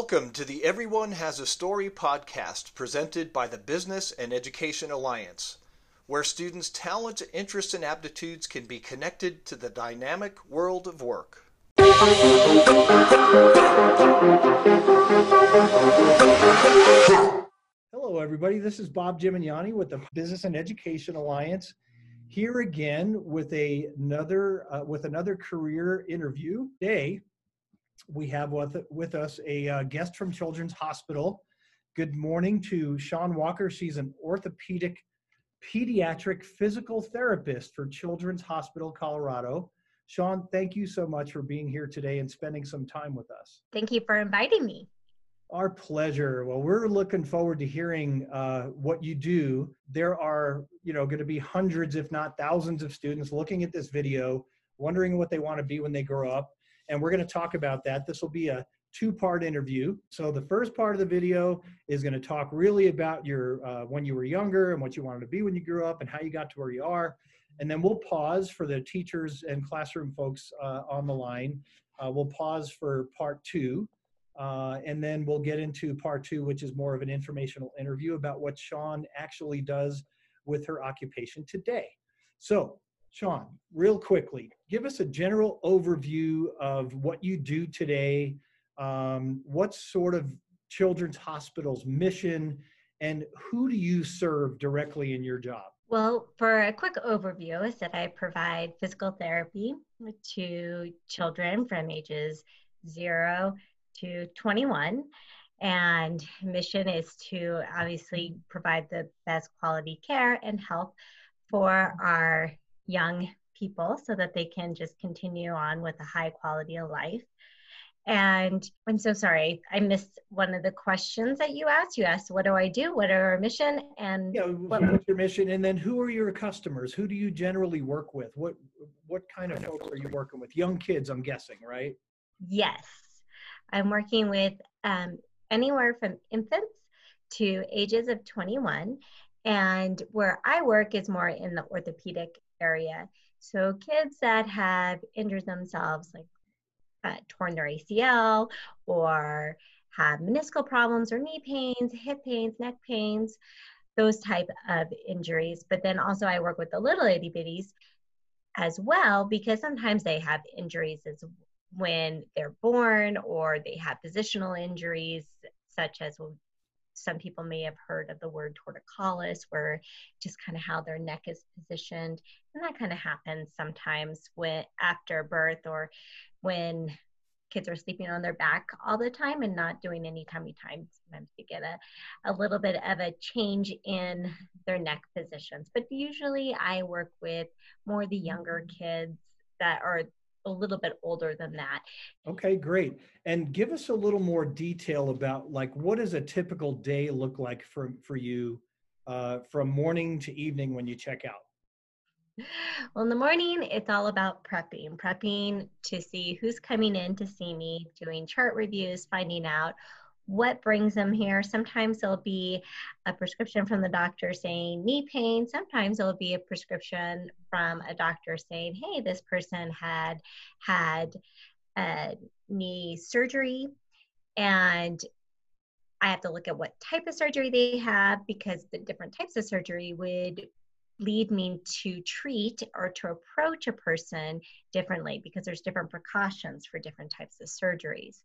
Welcome to the Everyone Has a Story podcast presented by the Business and Education Alliance, where students' talents, interests, and aptitudes can be connected to the dynamic world of work. Hello, everybody. This is Bob Gimignani with the Business and Education Alliance. Here again with a, another uh, with another career interview. Today, we have with, with us a uh, guest from Children's Hospital. Good morning to Shawn Walker. She's an orthopedic pediatric physical therapist for Children's Hospital Colorado. Shawn, thank you so much for being here today and spending some time with us. Thank you for inviting me. Our pleasure. Well, we're looking forward to hearing uh, what you do. There are, you know, going to be hundreds, if not thousands, of students looking at this video, wondering what they want to be when they grow up and we're going to talk about that. This will be a two part interview. So the first part of the video is going to talk really about your uh, when you were younger and what you wanted to be when you grew up and how you got to where you are. And then we'll pause for the teachers and classroom folks uh, on the line. Uh, we'll pause for part two. Uh, and then we'll get into part two, which is more of an informational interview about what Shawn actually does with her occupation today. So Shawn, real quickly, give us a general overview of what you do today. Um, what sort of Children's Hospital's mission, and who do you serve directly in your job? Well, for a quick overview, is that I provide physical therapy to children from ages zero to 21. And mission is to obviously provide the best quality care and help for our young people so that they can just continue on with a high quality of life. And I'm so sorry, I missed one of the questions that you asked. You asked, "What do I do? What are our mission?" And yeah, what, what's your mission? And then, who are your customers? Who do you generally work with? What what kind of folks are you working with? Young kids, I'm guessing, right? Yes, I'm working with um, anywhere from infants to ages of 21, and where I work is more in the orthopedic area. So kids that have injured themselves, like uh, torn their ACL or have meniscal problems or knee pains, hip pains, neck pains, those type of injuries. But then also I work with the little itty bitties as well because sometimes they have injuries as when they're born or they have positional injuries such as some people may have heard of the word torticollis, where just kind of how their neck is positioned. And that kind of happens sometimes when after birth or when kids are sleeping on their back all the time and not doing any tummy time. Sometimes you get a, a little bit of a change in their neck positions. But usually I work with more the younger mm-hmm. kids that are a little bit older than that. Okay, great. And give us a little more detail about like what does a typical day look like for for you uh, from morning to evening when you check out? Well, in the morning, it's all about prepping, prepping to see who's coming in to see me, doing chart reviews, finding out what brings them here. Sometimes there'll be a prescription from the doctor saying knee pain. Sometimes it'll be a prescription from a doctor saying, hey, this person had had a knee surgery and I have to look at what type of surgery they have because the different types of surgery would lead me to treat or to approach a person differently because there's different precautions for different types of surgeries.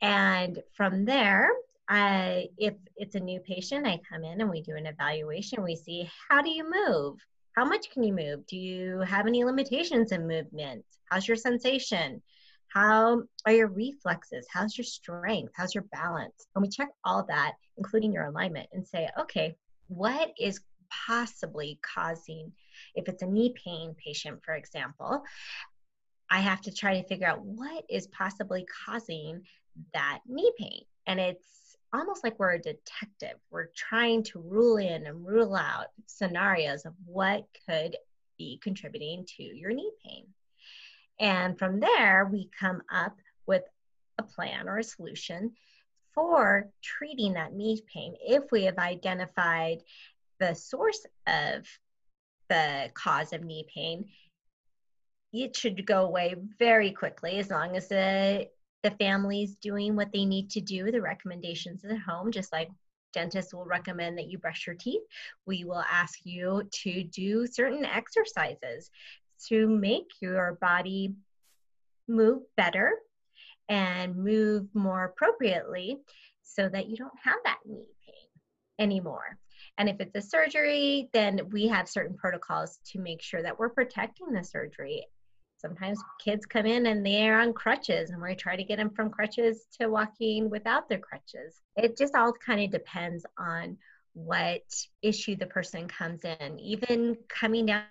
And from there, I, if it's a new patient, I come in and we do an evaluation. We see how do you move? How much can you move? Do you have any limitations in movement? How's your sensation? How are your reflexes? How's your strength? How's your balance? And we check all that, including your alignment, and say, okay, what is possibly causing, if it's a knee pain patient, for example, I have to try to figure out what is possibly causing that knee pain. And it's almost like we're a detective. We're trying to rule in and rule out scenarios of what could be contributing to your knee pain. And from there, we come up with a plan or a solution for treating that knee pain if we have identified the source of the cause of knee pain it should go away very quickly as long as the the families doing what they need to do, the recommendations at home, just like dentists will recommend that you brush your teeth. We will ask you to do certain exercises to make your body move better and move more appropriately so that you don't have that knee pain anymore. And if it's a surgery, then we have certain protocols to make sure that we're protecting the surgery. Sometimes kids come in and they're on crutches, and we try to get them from crutches to walking without their crutches. It just all kind of depends on what issue the person comes in. Even coming down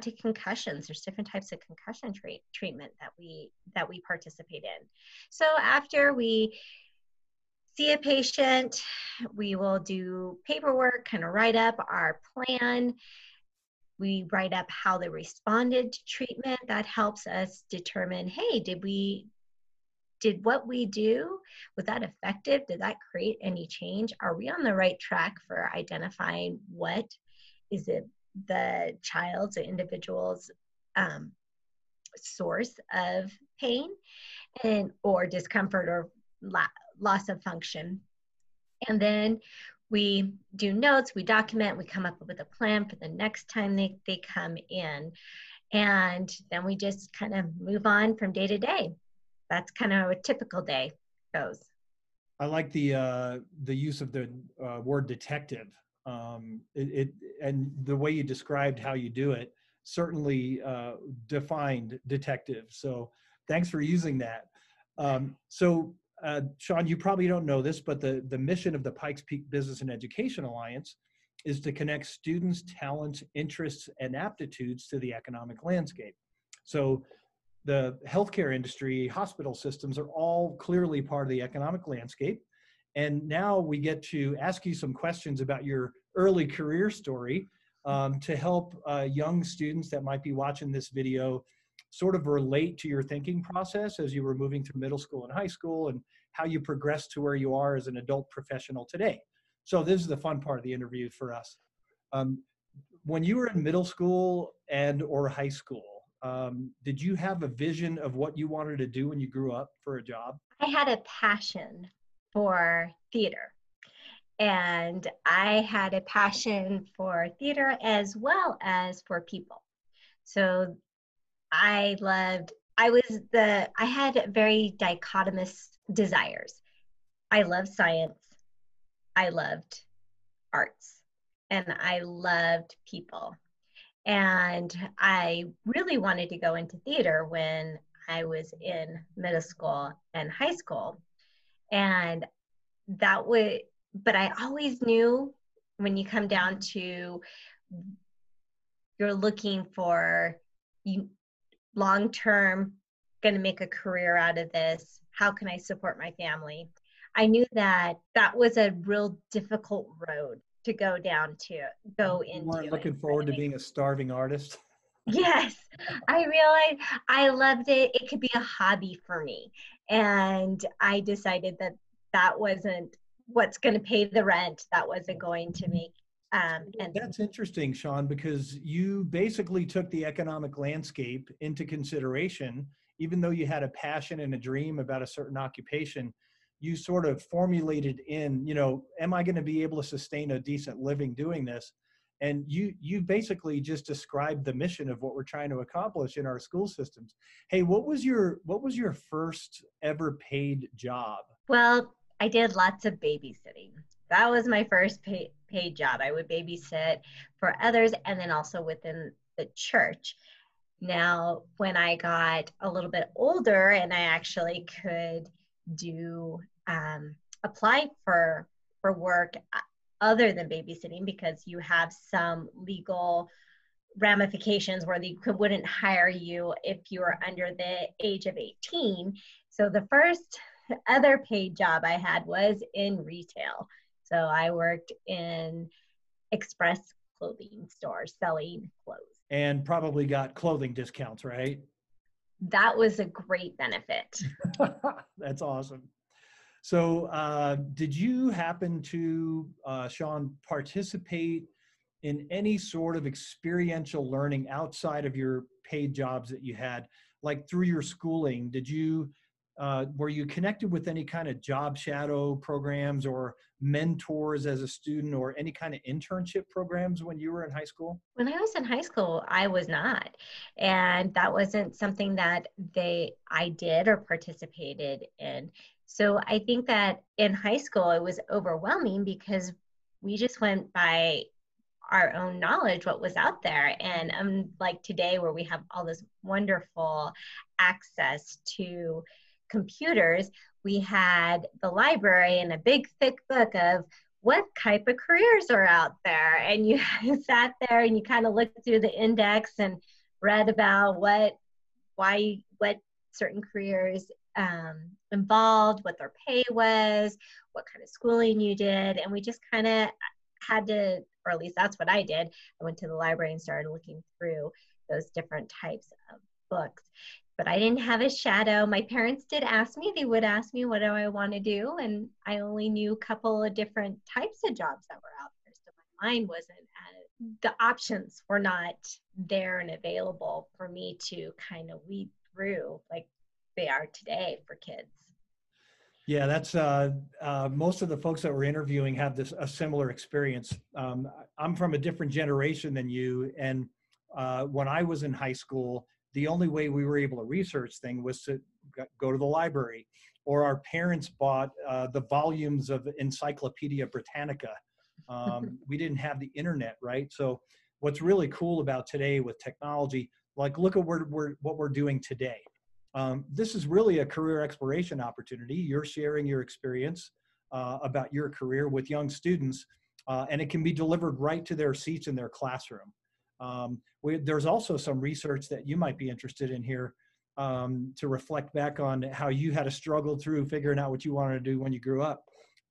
to concussions there's different types of concussion treat, treatment that we that we participate in so after we see a patient, we will do paperwork, kind of write up our plan. We write up how they responded to treatment. That helps us determine, hey, did we did what we do was that effective did that create any change are we on the right track for identifying what is it the child's or individual's um, source of pain and or discomfort or la- loss of function. And then we do notes, we document, we come up with a plan for the next time they, they come in. And then we just kind of move on from day to day. That's kind of how a typical day goes. I like the uh, the use of the uh, word detective. Um, it, it, and the way you described how you do it certainly uh, defined detective. So thanks for using that. Um, so uh, Shawn, you probably don't know this, but the, the mission of the Pikes Peak Business and Education Alliance is to connect students, talents, interests, and aptitudes to the economic landscape. So the healthcare industry, hospital systems are all clearly part of the economic landscape. And now we get to ask you some questions about your early career story um, to help uh, young students that might be watching this video sort of relate to your thinking process as you were moving through middle school and high school and how you progress to where you are as an adult professional today. So this is the fun part of the interview for us. Um, when you were in middle school and or high school, um, did you have a vision of what you wanted to do when you grew up for a job? I had a passion for theater. And I had a passion for theater as well as for people. So I loved, I was the, I had very dichotomous desires. I loved science. I loved arts. And I loved people. And I really wanted to go into theater when I was in middle school and high school. And that would, but I always knew when you come down to you're looking for you long term going to make a career out of this? How can i support my family? I knew that that was a real difficult road to go down to go into you weren't looking forward to being a starving artist? Yes. I realized i loved it. It could be a hobby for me. And i decided that that wasn't what's going to pay the rent that wasn't going to make um, and that's interesting, Shawn, because you basically took the economic landscape into consideration. Even though you had a passion and a dream about a certain occupation, you sort of formulated in, you know, am I going to be able to sustain a decent living doing this? And you you basically just described the mission of what we're trying to accomplish in our school systems. Hey, what was your what was your first ever paid job? Well, I did lots of babysitting. That was my first paid paid job. I would babysit for others and then also within the church. Now, when I got a little bit older and I actually could do um, apply for for work uh, other than babysitting because you have some legal ramifications where they could, wouldn't hire you if you were under the age of 18. So the first other paid job I had was in retail. So I worked in express clothing stores selling clothes. And probably got clothing discounts, right? That was a great benefit. That's awesome. So, uh, did you happen to, uh, Shawn, participate in any sort of experiential learning outside of your paid jobs that you had? Like through your schooling, did you uh, were you connected with any kind of job shadow programs or mentors as a student or any kind of internship programs when you were in high school? When I was in high school, I was not. And that wasn't something that they I did or participated in. So I think that in high school it was overwhelming because we just went by our own knowledge what was out there and um, like today where we have all this wonderful access to computers we had the library and a big thick book of what type of careers are out there and you sat there and you kind of looked through the index and read about what why what certain careers um, involved what their pay was what kind of schooling you did and we just kind of had to or at least that's what I did. I went to the library and started looking through those different types of books. But I didn't have a shadow. My parents did ask me, they would ask me, what do I want to do? And I only knew a couple of different types of jobs that were out there. So my mind wasn't, as, the options were not there and available for me to kind of weed through like they are today for kids. Yeah, that's uh, uh, most of the folks that we're interviewing have this a similar experience. Um, I'm from a different generation than you, and uh, when I was in high school, the only way we were able to research thing was to go to the library, or our parents bought uh, the volumes of Encyclopedia Britannica. Um, we didn't have the internet, right? So, what's really cool about today with technology, like look at what we're, what we're doing today um, this is really a career exploration opportunity. You're sharing your experience uh, about your career with young students, uh, and it can be delivered right to their seats in their classroom. Um, we, there's also some research that you might be interested in here um, to reflect back on how you had to struggle through figuring out what you wanted to do when you grew up.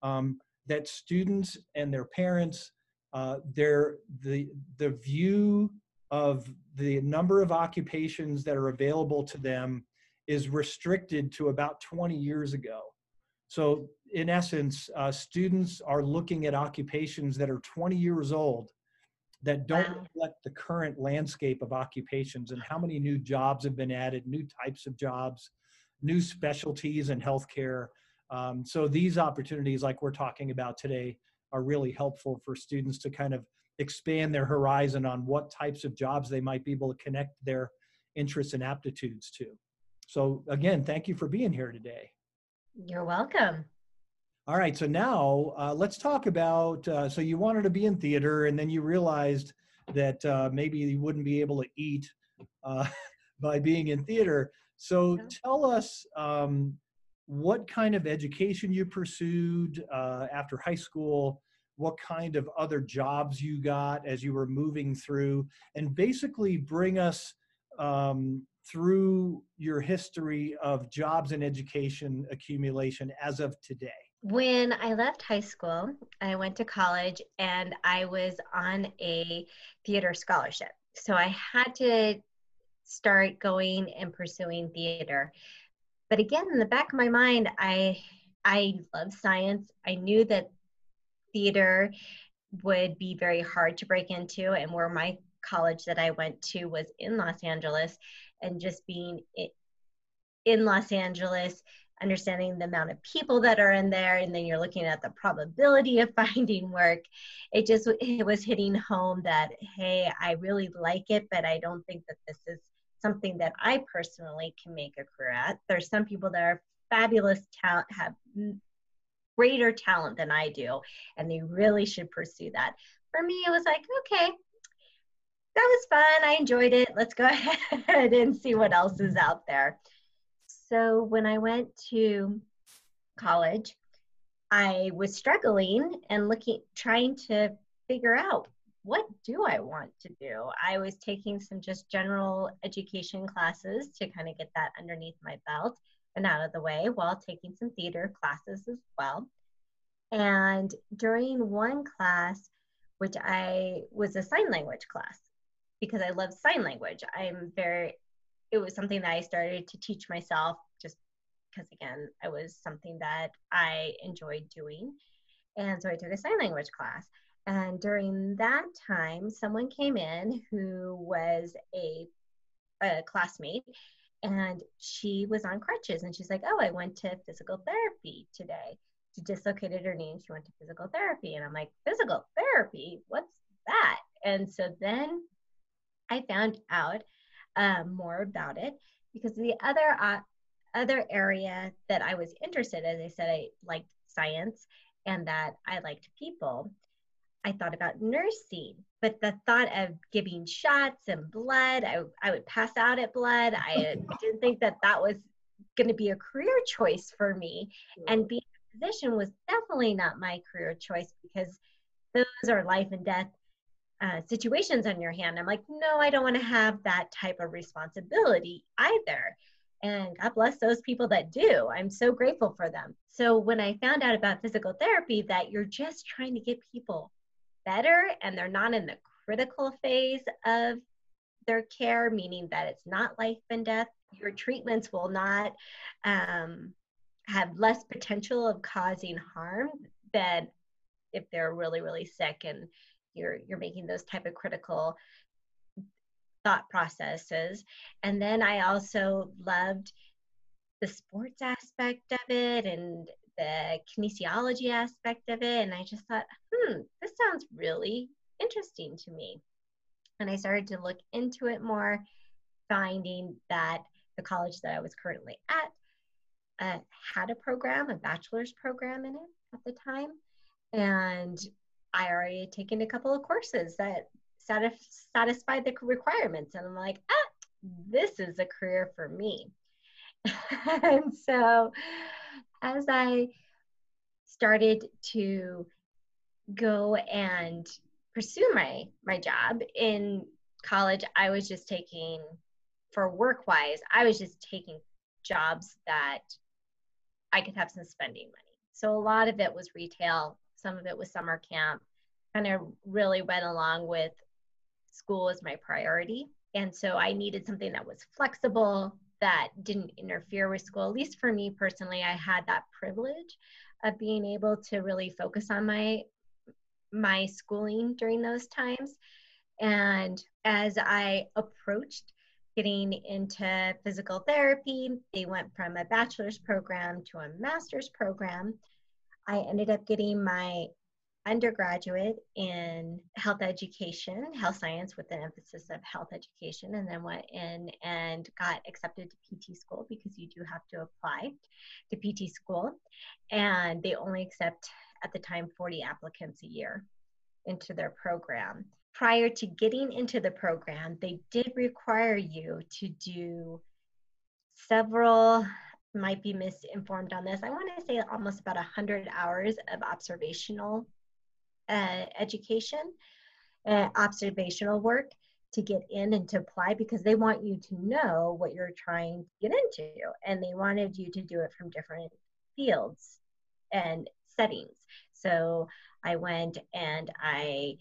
Um, that students and their parents, uh, their the the view of the number of occupations that are available to them is restricted to about 20 years ago. So, in essence, uh, students are looking at occupations that are 20 years old that don't wow. reflect the current landscape of occupations and how many new jobs have been added, new types of jobs, new specialties in healthcare. Um, so, these opportunities, like we're talking about today, are really helpful for students to kind of expand their horizon on what types of jobs they might be able to connect their interests and aptitudes to. So again, thank you for being here today. You're welcome. All right, so now uh, let's talk about. Uh, so you wanted to be in theater, and then you realized that uh, maybe you wouldn't be able to eat uh, by being in theater. So yeah. tell us um, what kind of education you pursued uh, after high school, what kind of other jobs you got as you were moving through, and basically bring us um, through your history of jobs and education accumulation as of today? When I left high school, I went to college and I was on a theater scholarship. So I had to start going and pursuing theater. But again, in the back of my mind, I I love science. I knew that theater would be very hard to break into and where my college that I went to was in Los Angeles and just being in Los Angeles, understanding the amount of people that are in there, and then you're looking at the probability of finding work. It just it was hitting home that hey, I really like it, but I don't think that this is something that I personally can make a career at. There's some people that are fabulous talent have greater talent than I do, and they really should pursue that. For me, it was like, okay, that was fun. I enjoyed it. Let's go ahead and see what else is out there. So when I went to college, I was struggling and looking, trying to figure out what do I want to do. I was taking some just general education classes to kind of get that underneath my belt and out of the way while taking some theater classes as well. And during one class, which I was a sign language class, because I love sign language. I'm very, it was something that I started to teach myself just because, again, it was something that I enjoyed doing. And so I took a sign language class. And during that time, someone came in who was a, a classmate and she was on crutches and she's like oh i went to physical therapy today she dislocated her knee and she went to physical therapy and i'm like physical therapy what's that and so then i found out uh, more about it because the other uh, other area that i was interested as i said i liked science and that i liked people I thought about nursing, but the thought of giving shots and blood, I, I would pass out at blood. I didn't think that that was going to be a career choice for me. And being a physician was definitely not my career choice because those are life and death uh, situations on your hand. I'm like, no, I don't want to have that type of responsibility either. And God bless those people that do. I'm so grateful for them. So when I found out about physical therapy, that you're just trying to get people better and they're not in the critical phase of their care, meaning that it's not life and death. Your treatments will not um, have less potential of causing harm than if they're really, really sick and you're you're making those type of critical thought processes. And then I also loved the sports aspect of it and the kinesiology aspect of it. And I just thought, hmm, this sounds really interesting to me. And I started to look into it more, finding that the college that I was currently at uh, had a program, a bachelor's program in it at the time. And I already had taken a couple of courses that satis- satisfied the requirements. And I'm like, ah, this is a career for me. and so as I started to go and pursue my my job in college, I was just taking for work wise, I was just taking jobs that I could have some spending money. So a lot of it was retail, some of it was summer camp, kind of really went along with school as my priority. And so I needed something that was flexible, that didn't interfere with school. At least for me personally, I had that privilege of being able to really focus on my my schooling during those times. And as I approached getting into physical therapy, they went from a bachelor's program to a master's program. I ended up getting my undergraduate in health education, health science with an emphasis of health education, and then went in and got accepted to PT school because you do have to apply to PT school. And they only accept at the time 40 applicants a year into their program. Prior to getting into the program, they did require you to do several might be misinformed on this. I want to say almost about 100 hours of observational uh, education, uh, observational work to get in and to apply because they want you to know what you're trying to get into. And they wanted you to do it from different fields and settings. So I went and I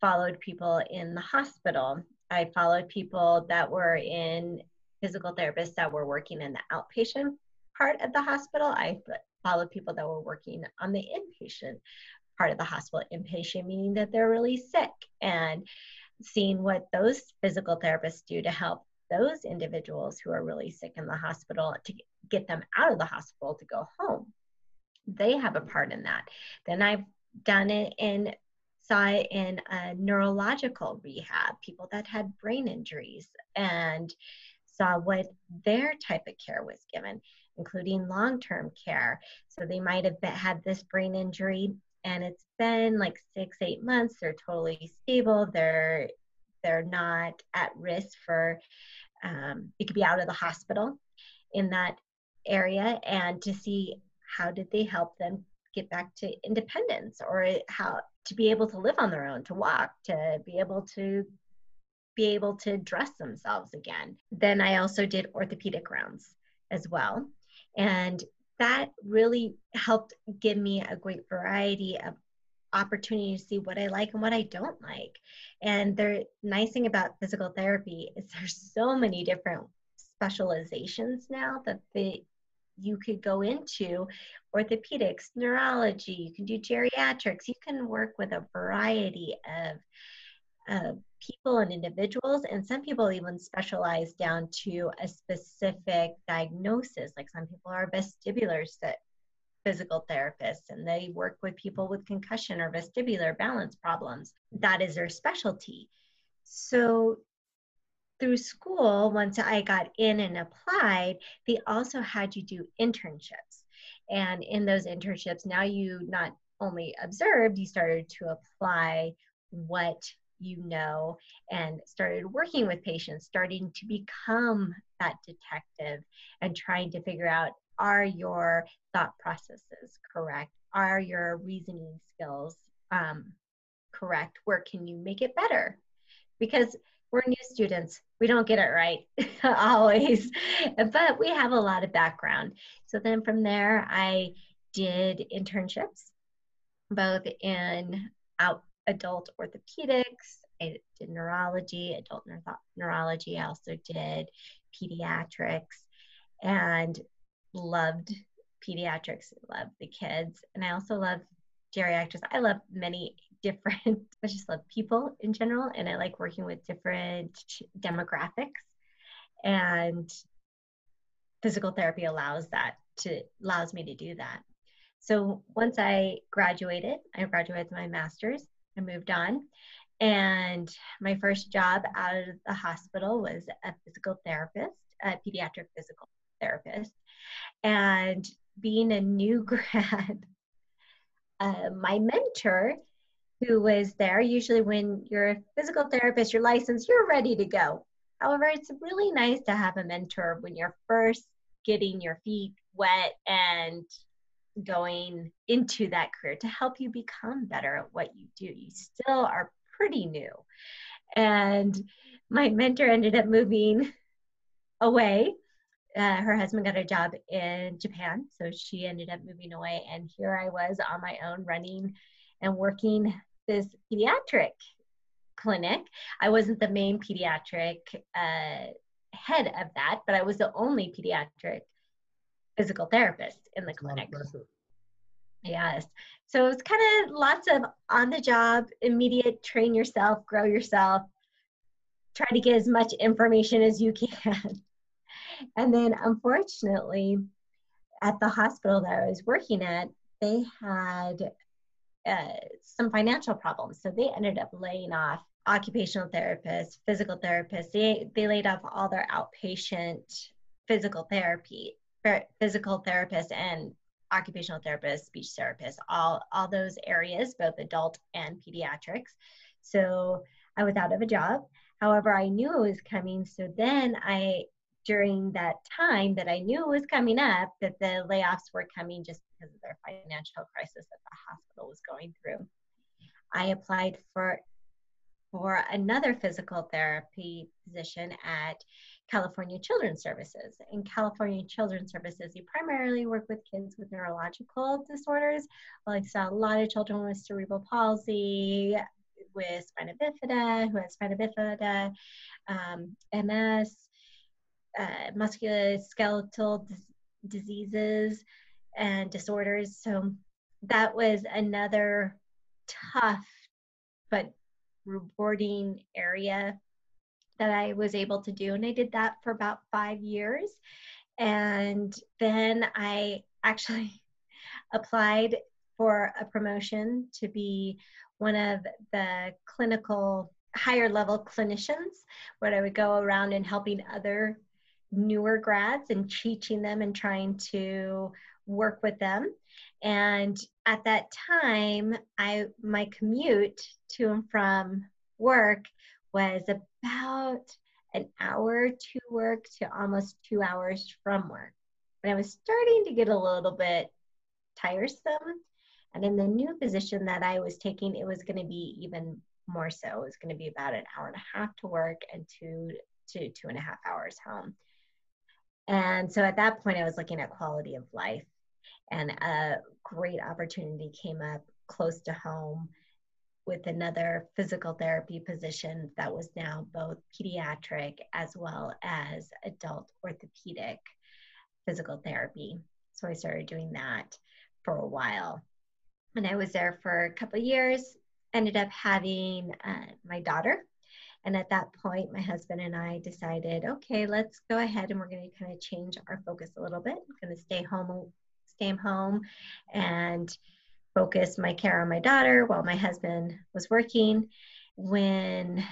followed people in the hospital. I followed people that were in physical therapists that were working in the outpatient part of the hospital. I followed people that were working on the inpatient part of the hospital inpatient, meaning that they're really sick, and seeing what those physical therapists do to help those individuals who are really sick in the hospital to get them out of the hospital to go home. They have a part in that. Then I've done it in saw it in a neurological rehab, people that had brain injuries, and saw what their type of care was given, including long term care. So they might have been, had this brain injury and it's been like six eight months they're totally stable they're they're not at risk for um, it could be out of the hospital in that area and to see how did they help them get back to independence or how to be able to live on their own to walk to be able to be able to dress themselves again then i also did orthopedic rounds as well and that really helped give me a great variety of opportunity to see what I like and what I don't like. And the nice thing about physical therapy is there's so many different specializations now that the you could go into orthopedics, neurology, you can do geriatrics, you can work with a variety of, of people and individuals, and some people even specialize down to a specific diagnosis. Like some people are vestibular physical therapists and they work with people with concussion or vestibular balance problems. That is their specialty. So through school, once I got in and applied, they also had you do internships. And in those internships, now you not only observed, you started to apply what you know and started working with patients, starting to become that detective and trying to figure out are your thought processes correct? Are your reasoning skills um, correct? Where can you make it better? Because we're new students, we don't get it right always, but we have a lot of background. So then from there, I did internships both in out adult orthopedics. I did neurology, adult neurology. I also did pediatrics and loved pediatrics, loved the kids. And I also love geriatrics. I love many different, I just love people in general. And I like working with different demographics. And physical therapy allows that to allows me to do that. So once I graduated, I graduated with my master's. I moved on. And my first job out of the hospital was a physical therapist, a pediatric physical therapist. And being a new grad, uh, my mentor, who was there, usually when you're a physical therapist, you're licensed, you're ready to go. However, it's really nice to have a mentor when you're first getting your feet wet and going into that career to help you become better at what you do. You still are pretty new. And my mentor ended up moving away uh, her husband got a job in Japan, so she ended up moving away, and here I was on my own running and working this pediatric clinic. I wasn't the main pediatric uh, head of that, but I was the only pediatric physical therapist in the clinic. Yes. So it's kind of lots of on the job, immediate train yourself, grow yourself, try to get as much information as you can. and then unfortunately, at the hospital that I was working at, they had uh, some financial problems. So they ended up laying off occupational therapists, physical therapists. They, they laid off all their outpatient physical therapy, physical therapists and occupational therapists, speech therapists, all, all those areas, both adult and pediatrics. So I was out of a job. However, I knew it was coming. So then I during that time that I knew it was coming up that the layoffs were coming just because of their financial crisis that the hospital was going through. I applied for for another physical therapy position at California Children's Services. In California Children's Services, you primarily work with kids with neurological disorders. Well, I saw a lot of children with cerebral palsy, with spina bifida, who has spina bifida, um, MS, uh, musculoskeletal dis- diseases and disorders. So that was another tough but rewarding area that I was able to do. And I did that for about five years. And then I actually applied for a promotion to be one of the clinical higher level clinicians where I would go around and helping other newer grads and teaching them and trying to work with them. And at that time, I my commute to and from work was about an hour to work to almost two hours from work. And I was starting to get a little bit tiresome. And in the new position that I was taking, it was going to be even more so. It was going to be about an hour and a half to work and two to two and a half hours home. And so at that point, I was looking at quality of life, and a great opportunity came up close to home with another physical therapy position that was now both pediatric as well as adult orthopedic physical therapy. So I started doing that for a while. And I was there for a couple years, ended up having uh, my daughter And at that point, my husband and I decided, okay, let's go ahead and we're going to kind of change our focus a little bit. I'm going to stay home, stay home, and focus my care on my daughter while my husband was working. When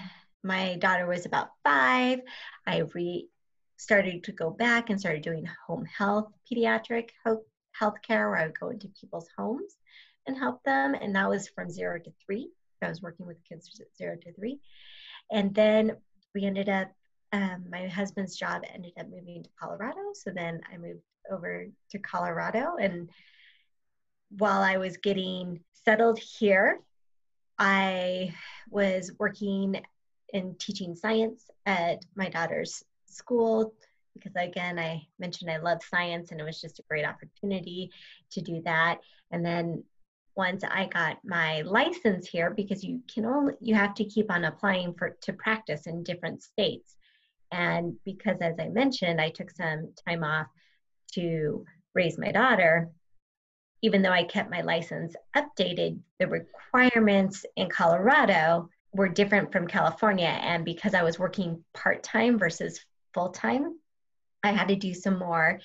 my daughter was about five, I re started to go back and started doing home health, pediatric health care, where I would go into people's homes and help them. And that was from zero to three. I was working with kids zero to three. And then we ended up, um, my husband's job ended up moving to Colorado. So then I moved over to Colorado. And while I was getting settled here, I was working in teaching science at my daughter's school because again i mentioned i love science and it was just a great opportunity to do that and then once I got my license here because you can only you have to keep on applying for to practice in different states. And because as I mentioned, I took some time off to raise my daughter, even though I kept my license updated, the requirements in Colorado were different from California. And because I was working part time versus full time, I had to do some more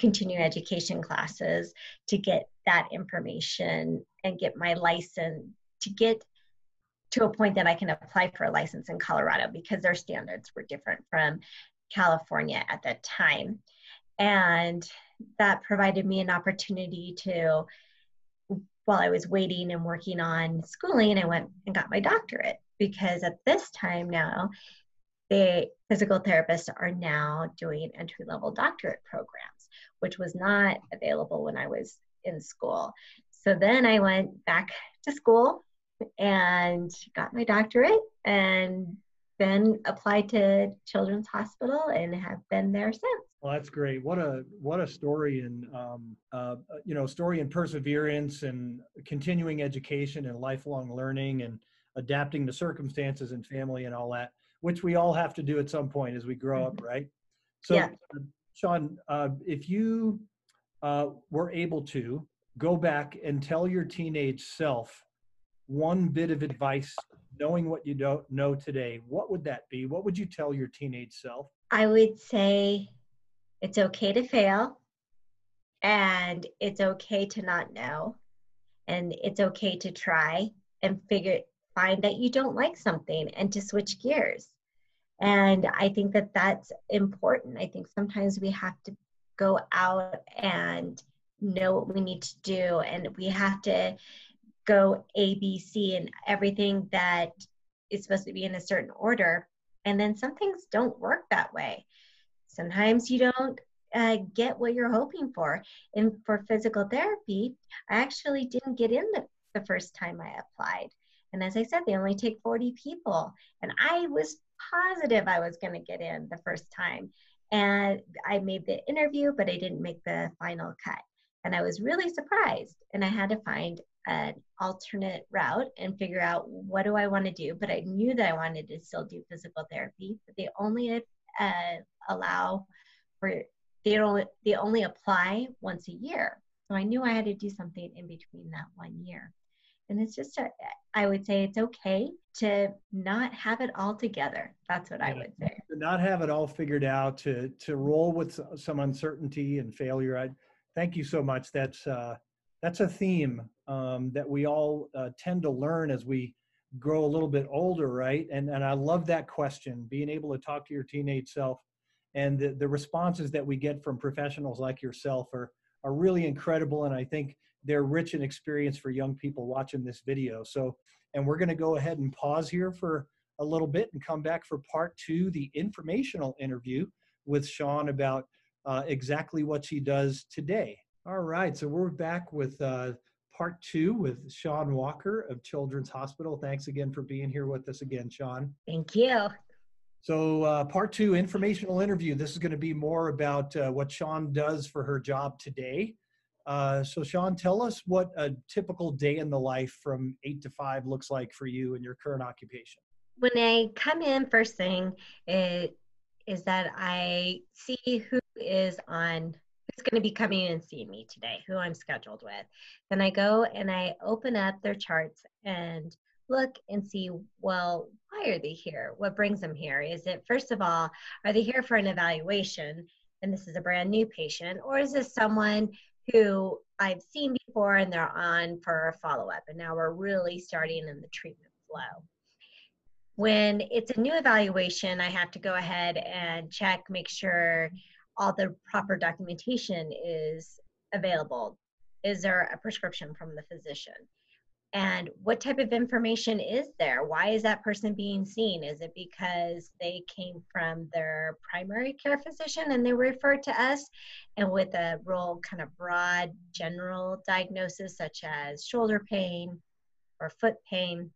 continuing education classes to get that information and get my license to get to a point that I can apply for a license in Colorado because their standards were different from California at that time. And that provided me an opportunity to, while I was waiting and working on schooling, I went and got my doctorate because at this time now, the physical therapists are now doing entry level doctorate programs, which was not available when I was in school. So then I went back to school and got my doctorate and then applied to Children's Hospital and have been there since. Well, that's great. What a what a story and um, uh, you know story and perseverance and continuing education and lifelong learning and adapting to circumstances and family and all that, which we all have to do at some point as we grow up, mm-hmm. right? So, yeah. Shawn, uh, if you uh, were able to go back and tell your teenage self one bit of advice knowing what you don't know today what would that be what would you tell your teenage self i would say it's okay to fail and it's okay to not know and it's okay to try and figure find that you don't like something and to switch gears and i think that that's important i think sometimes we have to go out and know what we need to do and we have to go A, B, C, and everything that is supposed to be in a certain order. And then some things don't work that way. Sometimes you don't uh, get what you're hoping for. And for physical therapy, I actually didn't get in the, the first time I applied. And as I said, they only take 40 people. And I was positive I was going to get in the first time. And I made the interview, but I didn't make the final cut. And I was really surprised. And I had to find an alternate route and figure out what do I want to do. But I knew that I wanted to still do physical therapy, but they only uh, allow for they don't they only apply once a year. So I knew I had to do something in between that one year. And it's just, a, I would say it's okay to not have it all together. That's what I would say. To not have it all figured out, to to roll with some uncertainty and failure. I, thank you so much. That's uh, that's a theme um, that we all uh, tend to learn as we grow a little bit older, right? And and I love that question, being able to talk to your teenage self, and the, the responses that we get from professionals like yourself are are really incredible, and I think they're rich in experience for young people watching this video. So, and we're going to go ahead and pause here for a little bit and come back for part two, the informational interview with Shawn about uh, exactly what she does today. All right, so we're back with uh, part two with Shawn Walker of Children's Hospital. Thanks again for being here with us again, Shawn. Thank you. So, uh, part two, informational interview. This is going to be more about uh, what Shawn does for her job today. Uh, so, Shawn, tell us what a typical day in the life from eight to five looks like for you in your current occupation. When I come in, first thing it is that I see who is on who's going to be coming in and seeing me today, who I'm scheduled with. Then I go and I open up their charts and look and see, well, why are they here? What brings them here? Is it, first of all, are they here for an evaluation? And this is a brand new patient, or is this someone who I've seen before and they're on for a follow up? And now we're really starting in the treatment flow. When it's a new evaluation, I have to go ahead and check, make sure all the proper documentation is available. Is there a prescription from the physician? And what type of information is there? Why is that person being seen? Is it because they came from their primary care physician and they referred to us? And with a real kind of broad general diagnosis such as shoulder pain or foot pain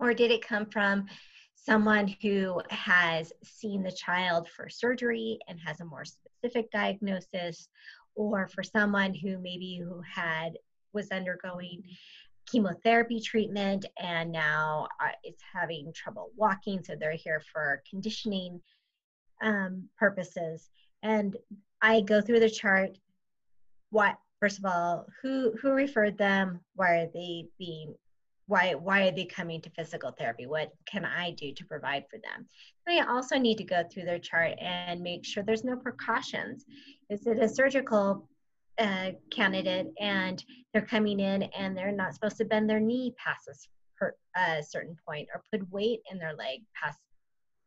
or did it come from someone who has seen the child for surgery and has a more specific diagnosis or for someone who maybe who had was undergoing chemotherapy treatment and now uh, is having trouble walking so they're here for conditioning um, purposes. And i go through the chart what first of all who who referred them? Why are they being why why are they coming to physical therapy? What can i do to provide for them? I also need to go through their chart and make sure there's no precautions. Is it a surgical uh, candidate and they're coming in and they're not supposed to bend their knee past a certain point or put weight in their leg past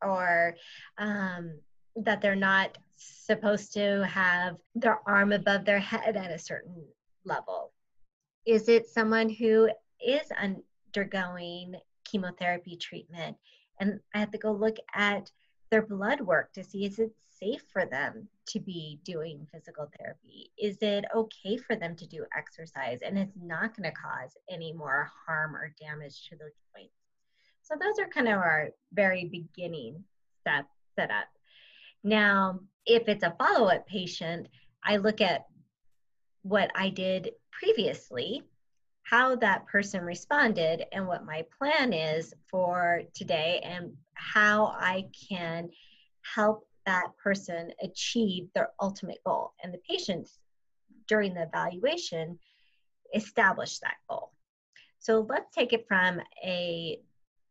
or um, that they're not supposed to have their arm above their head at a certain level. Is it someone who is undergoing chemotherapy treatment? And i have to go look at their blood work to see is it safe for them to be doing physical therapy? Is it okay for them to do exercise and it's not going to cause any more harm or damage to the joints? So those are kind of our very beginning step setup. Now, if it's a follow-up patient, I look at what I did previously, how that person responded, and what my plan is for today, and how I can help that person achieve their ultimate goal. And the patients, during the evaluation, establish that goal. So let's take it from a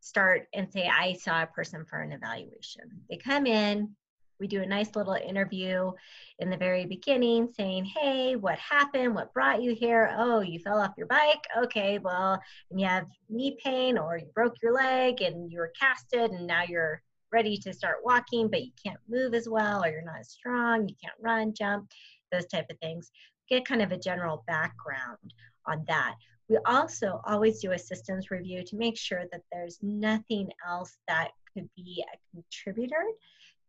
start and say, I saw a person for an evaluation. They come in, we do a nice little interview in the very beginning saying, Hey, what happened? What brought you here? Oh, you fell off your bike. Okay, well, and you have knee pain or you broke your leg and you were casted and now you're ready to start walking, but you can't move as well, or you're not as strong, you can't run, jump, those type of things. Get kind of a general background on that. We also always do a systems review to make sure that there's nothing else that could be a contributor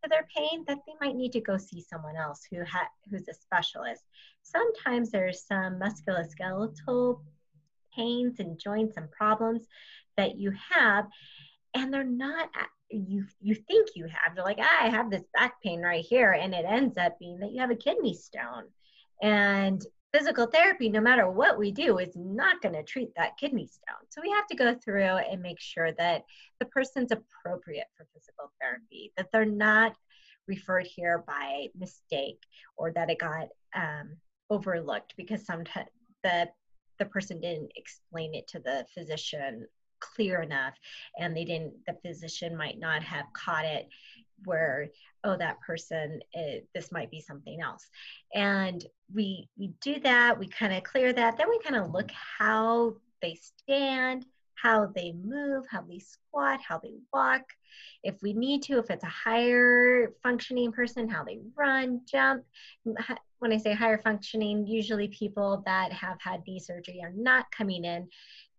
to their pain that they might need to go see someone else who ha- who's a specialist. Sometimes there's some musculoskeletal pains and joints and problems that you have and they're not you you think you have. They're like, ah, I have this back pain right here, and it ends up being that you have a kidney stone. And physical therapy, no matter what we do, is not going to treat that kidney stone. So we have to go through and make sure that the person's appropriate for physical therapy, that they're not referred here by mistake or that it got um, overlooked because sometimes the the person didn't explain it to the physician clear enough and they didn't the physician might not have caught it where oh that person it, eh, this might be something else. And we we do that we kind of clear that then we kind of look how they stand how they move how they squat how they walk. If we need to if it's a higher functioning person how they run jump. When i say higher functioning usually people that have had knee surgery are not coming in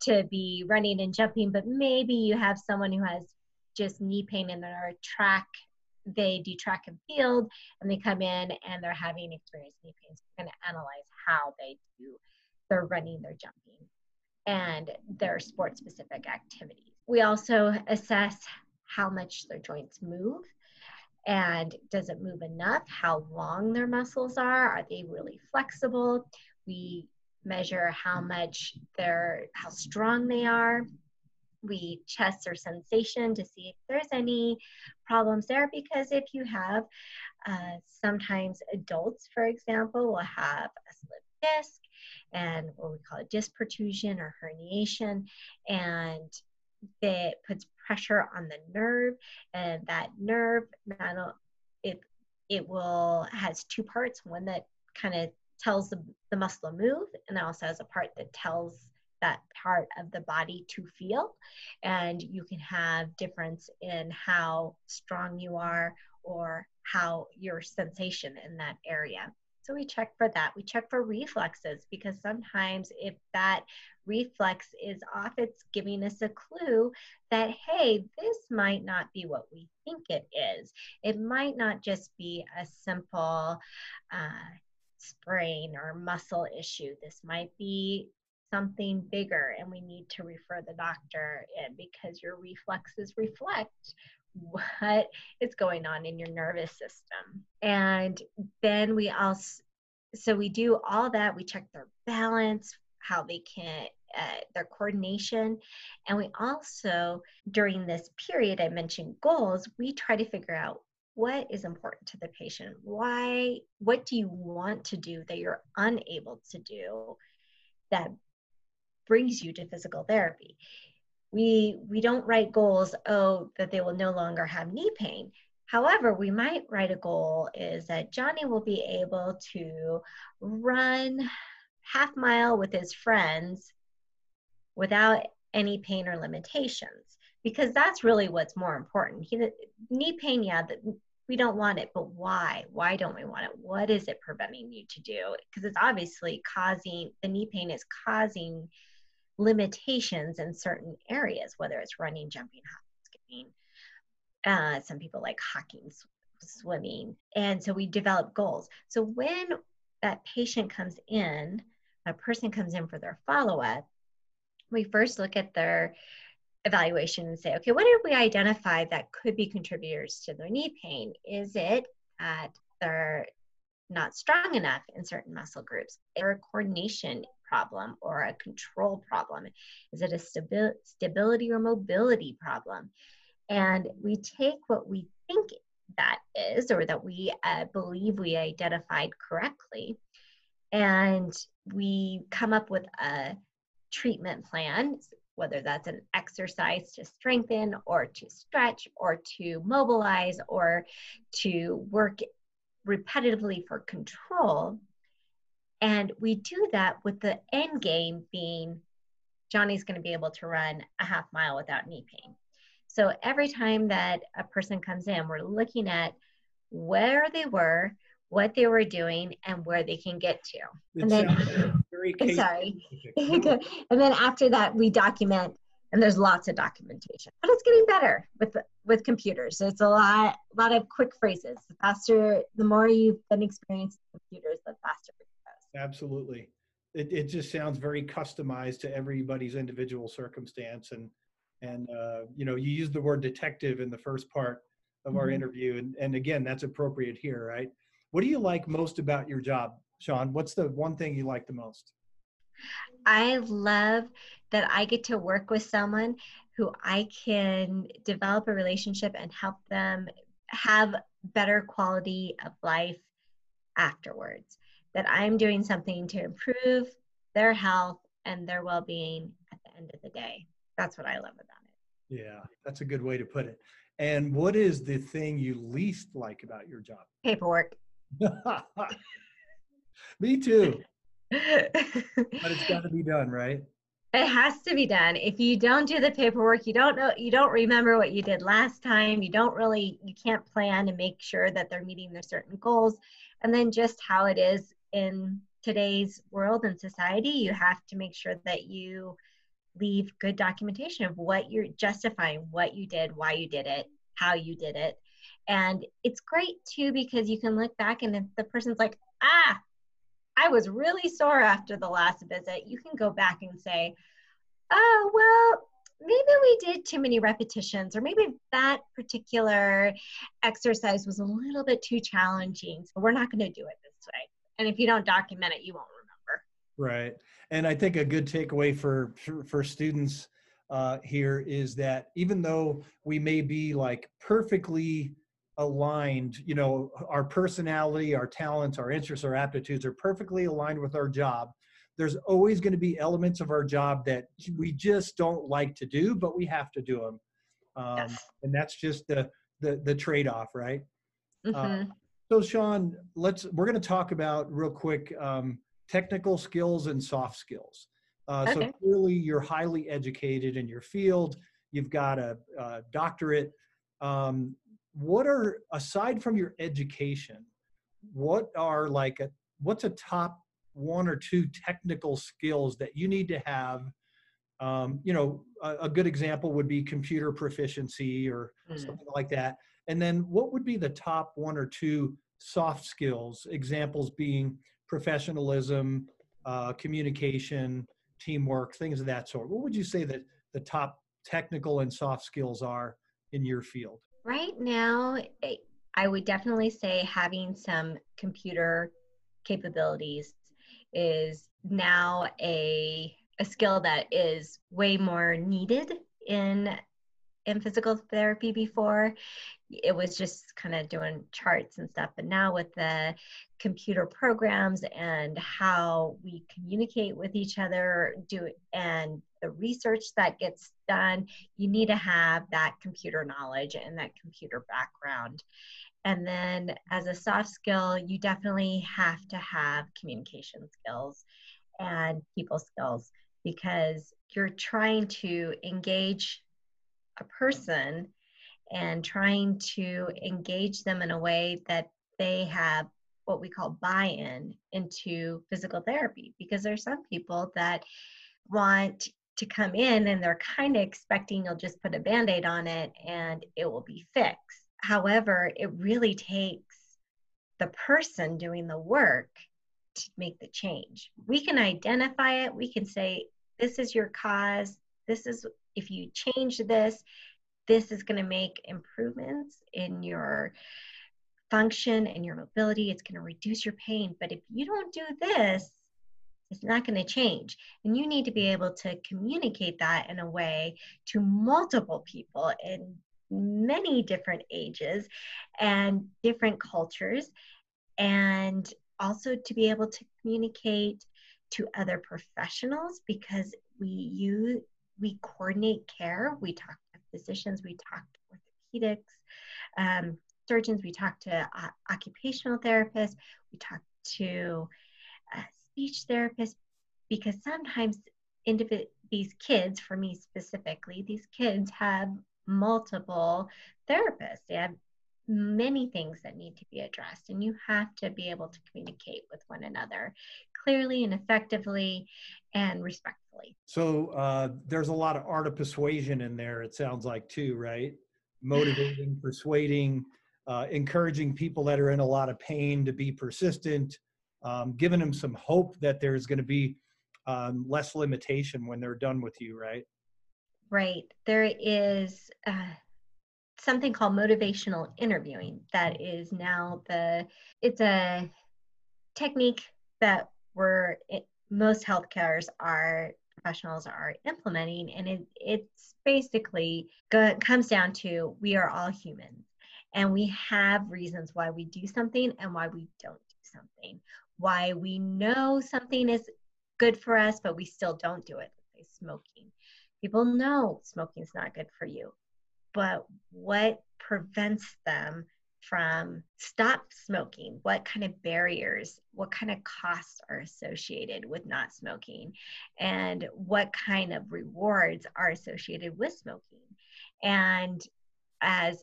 to be running and jumping, but maybe you have someone who has just knee pain and they're track, they do track and field and they come in and they're having experienced knee pain. So we're going to analyze how they do their running, their jumping, and their sport specific activities. We also assess how much their joints move and does it move enough how long their muscles are are they really flexible we measure how much they're how strong they are we test their sensation to see if there's any problems there because if you have uh, sometimes adults for example will have a slip disc and what we call a disc protrusion or herniation and that puts pressure on the nerve, and that nerve, it it will has two parts. One that kind of tells the, the muscle to move, and also has a part that tells that part of the body to feel. And you can have difference in how strong you are or how your sensation in that area. So we check for that. We check for reflexes because sometimes if that reflex is off, it's giving us a clue that, hey, this might not be what we think it is. It might not just be a simple uh, sprain or muscle issue. This might be something bigger and we need to refer the doctor in because your reflexes reflect what is going on in your nervous system. And then we also, so we do all that. We check their balance, how they can, uh, their coordination. And we also, during this period, I mentioned goals, we try to figure out what is important to the patient. Why, what do you want to do that you're unable to do that brings you to physical therapy? we we don't write goals oh that they will no longer have knee pain. However we might write a goal is that johnny will be able to run half mile with his friends without any pain or limitations because that's really what's more important. He, knee pain yeah that we don't want it but why? Why don't we want it? What is it preventing you to do? Because it's obviously causing the knee pain is causing limitations in certain areas, whether it's running, jumping, hopping, skipping. Uh, some people like hockey, swimming. And so we develop goals. So when that patient comes in, a person comes in for their follow up, we first look at their evaluation and say, okay, what did we identify that could be contributors to their knee pain? Is it that they're not strong enough in certain muscle groups or a coordination problem or a control problem? Is it a stabi- stability or mobility problem? And we take what we think that is, or that we uh, believe we identified correctly, and we come up with a treatment plan, whether that's an exercise to strengthen, or to stretch, or to mobilize, or to work repetitively for control and we do that with the end game being Johnny's going to be able to run a half mile without knee pain. So every time that a person comes in, we're looking at where they were, what they were doing, and where they can get to. It and then, sorry. and then after that, we document, and there's lots of documentation. But it's getting better with with computers. It's a lot, a lot of quick phrases. The faster, the more you've been experienced with computers, the faster it goes. Absolutely. It, it just sounds very customized to everybody's individual circumstance. And, and uh, you know, you used the word detective in the first part of mm-hmm. our interview. And, and again, that's appropriate here, right? What do you like most about your job, Shawn? What's the one thing you like the most? I love that I get to work with someone who I can develop a relationship and help them have better quality of life afterwards that I'm doing something to improve their health and their well being at the end of the day. That's what I love about it. Yeah, that's a good way to put it. And what is the thing you least like about your job? Paperwork. Me too. but it's got to be done, right? It has to be done. If you don't do the paperwork, you don't know, you don't remember what you did last time. You don't really, you can't plan and make sure that they're meeting their certain goals. And then just how it is in today's world and society, you have to make sure that you leave good documentation of what you're justifying, what you did, why you did it, how you did it. And it's great too because you can look back and if the person's like, ah, I was really sore after the last visit, you can go back and say, oh, well, maybe we did too many repetitions, or maybe that particular exercise was a little bit too challenging. So we're not going to do it this way. And if you don't document it you won't remember. Right. And i think a good takeaway for for, students uh, here is that even though we may be like perfectly aligned you know our personality our talents our interests our aptitudes are perfectly aligned with our job there's always going to be elements of our job that we just don't like to do, but we have to do them. Um, yes. And that's just the, the, the trade-off, right? Uh, mm-hmm. Uh, so Shawn, let's, we're going to talk about real quick, um, technical skills and soft skills. Uh, okay. So clearly you're highly educated in your field. You've got a, a doctorate. Um, what are, aside from your education, what are like a, what's a top one or two technical skills that you need to have? Um, you know a, a, good example would be computer proficiency or mm. something like that. And then what would be the top one or two soft skills? Examples being professionalism uh, communication teamwork things of that sort. What would you say that the top technical and soft skills are in your field right now i would definitely say having some computer capabilities is now a a skill that is way more needed in in physical therapy before. It was just kind of doing charts and stuff. But now with the computer programs and how we communicate with each other do and the research that gets done you need to have that computer knowledge and that computer background. And then as a soft skill, you definitely have to have communication skills and people skills because you're trying to engage a person and trying to engage them in a way that they have what we call buy-in into physical therapy. Because there's some people that want to come in and they're kind of expecting you'll just put a band-aid on it and it will be fixed. However, it really takes the person doing the work to make the change. We can identify it, we can say, this is your cause, this is, if you change this, this is going to make improvements in your function and your mobility. It's going to reduce your pain. But if you don't do this, it's not going to change. And you need to be able to communicate that in a way to multiple people in many different ages and different cultures, and also to be able to communicate to other professionals because we use we coordinate care. We talk to physicians, we talk to orthopedics, um, surgeons, we talk to uh, occupational therapists, we talk to uh, speech therapists because sometimes these kids, for me specifically, these kids have multiple therapists. They have many things that need to be addressed, and you have to be able to communicate with one another clearly and effectively and respectfully. So uh, there's a lot of art of persuasion in there, it sounds like, too, right? Motivating, persuading, uh, encouraging people that are in a lot of pain to be persistent, um, giving them some hope that there's going to be um, less limitation when they're done with you, right? Right. There is uh, something called motivational interviewing that is now the, it's a technique that we're, it, most healthcares are professionals are implementing and it, it's basically go, comes down to we are all humans and we have reasons why we do something and why we don't do something. Why we know something is good for us but we still don't do it smoking. People know smoking is not good for you but what prevents them from stop smoking. What kind of barriers what kind of costs are associated with not smoking? And what kind of rewards are associated with smoking? And as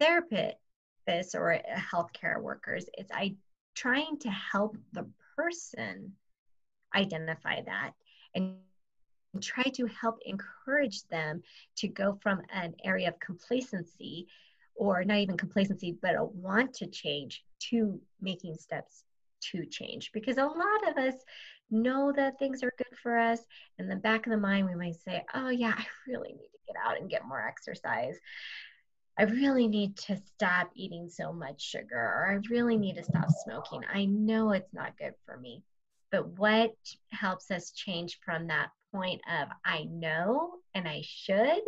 therapists or healthcare workers it's i trying to help the person identify that and try to help encourage them to go from an area of complacency or not even complacency, but a want to change to making steps to change. Because a lot of us know that things are good for us. In the back of the mind, we might say, oh, yeah, I really need to get out and get more exercise. I really need to stop eating so much sugar, or I really need to stop smoking. I know it's not good for me. But what helps us change from that point of I know and I should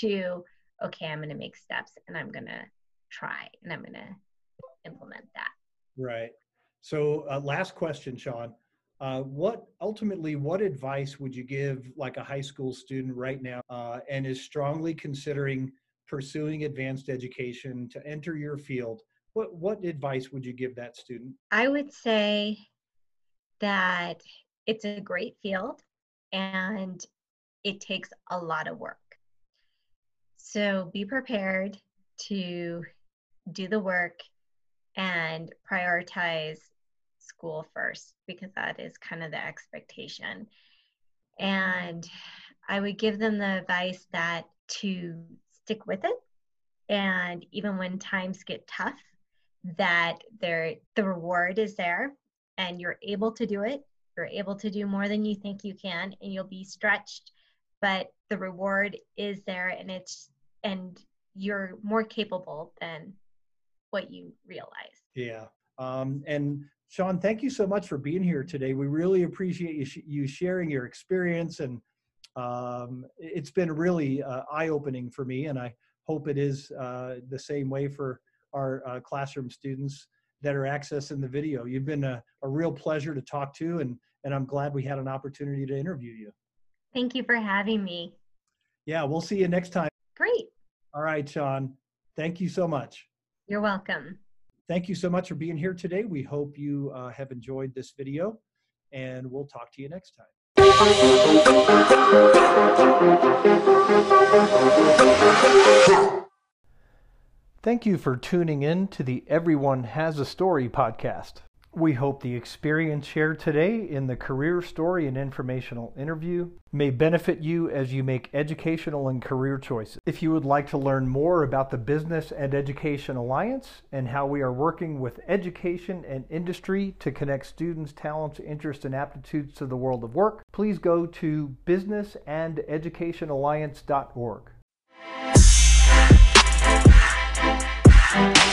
to okay, I'm going to make steps and I'm going to try and I'm going to implement that. Right. So, uh, last question, Shawn. Uh, what ultimately, what advice would you give like a high school student right now uh, and is strongly considering pursuing advanced education to enter your field? What what advice would you give that student? I would say that it's a great field and it takes a lot of work. So be prepared to do the work and prioritize school first because that is kind of the expectation. And I would give them the advice that to stick with it and even when times get tough that there the reward is there and you're able to do it you're able to do more than you think you can and you'll be stretched but the reward is there and it's and you're more capable than what you realize. Yeah. Um, and shawn thank you so much for being here today. We really appreciate you, sh- you sharing your experience and um, it's been really uh, eye-opening for me and i hope it is uh, the same way for our uh, classroom students that are accessing the video. You've been a, a real pleasure to talk to and and i'm glad we had an opportunity to interview you. Thank you for having me. Yeah we'll see you next time great. All right shawn. Thank you so much. You're welcome. Thank you so much for being here today. We hope you uh, have enjoyed this video and we'll talk to you next time. Thank you for tuning in to the Everyone Has a Story podcast. We hope the experience shared today in the career story and informational interview may benefit you as you make educational and career choices. If you would like to learn more about the Business and Education Alliance and how we are working with education and industry to connect students' talents, interests, and aptitudes to the world of work, please go to businessandeducationalliance.org.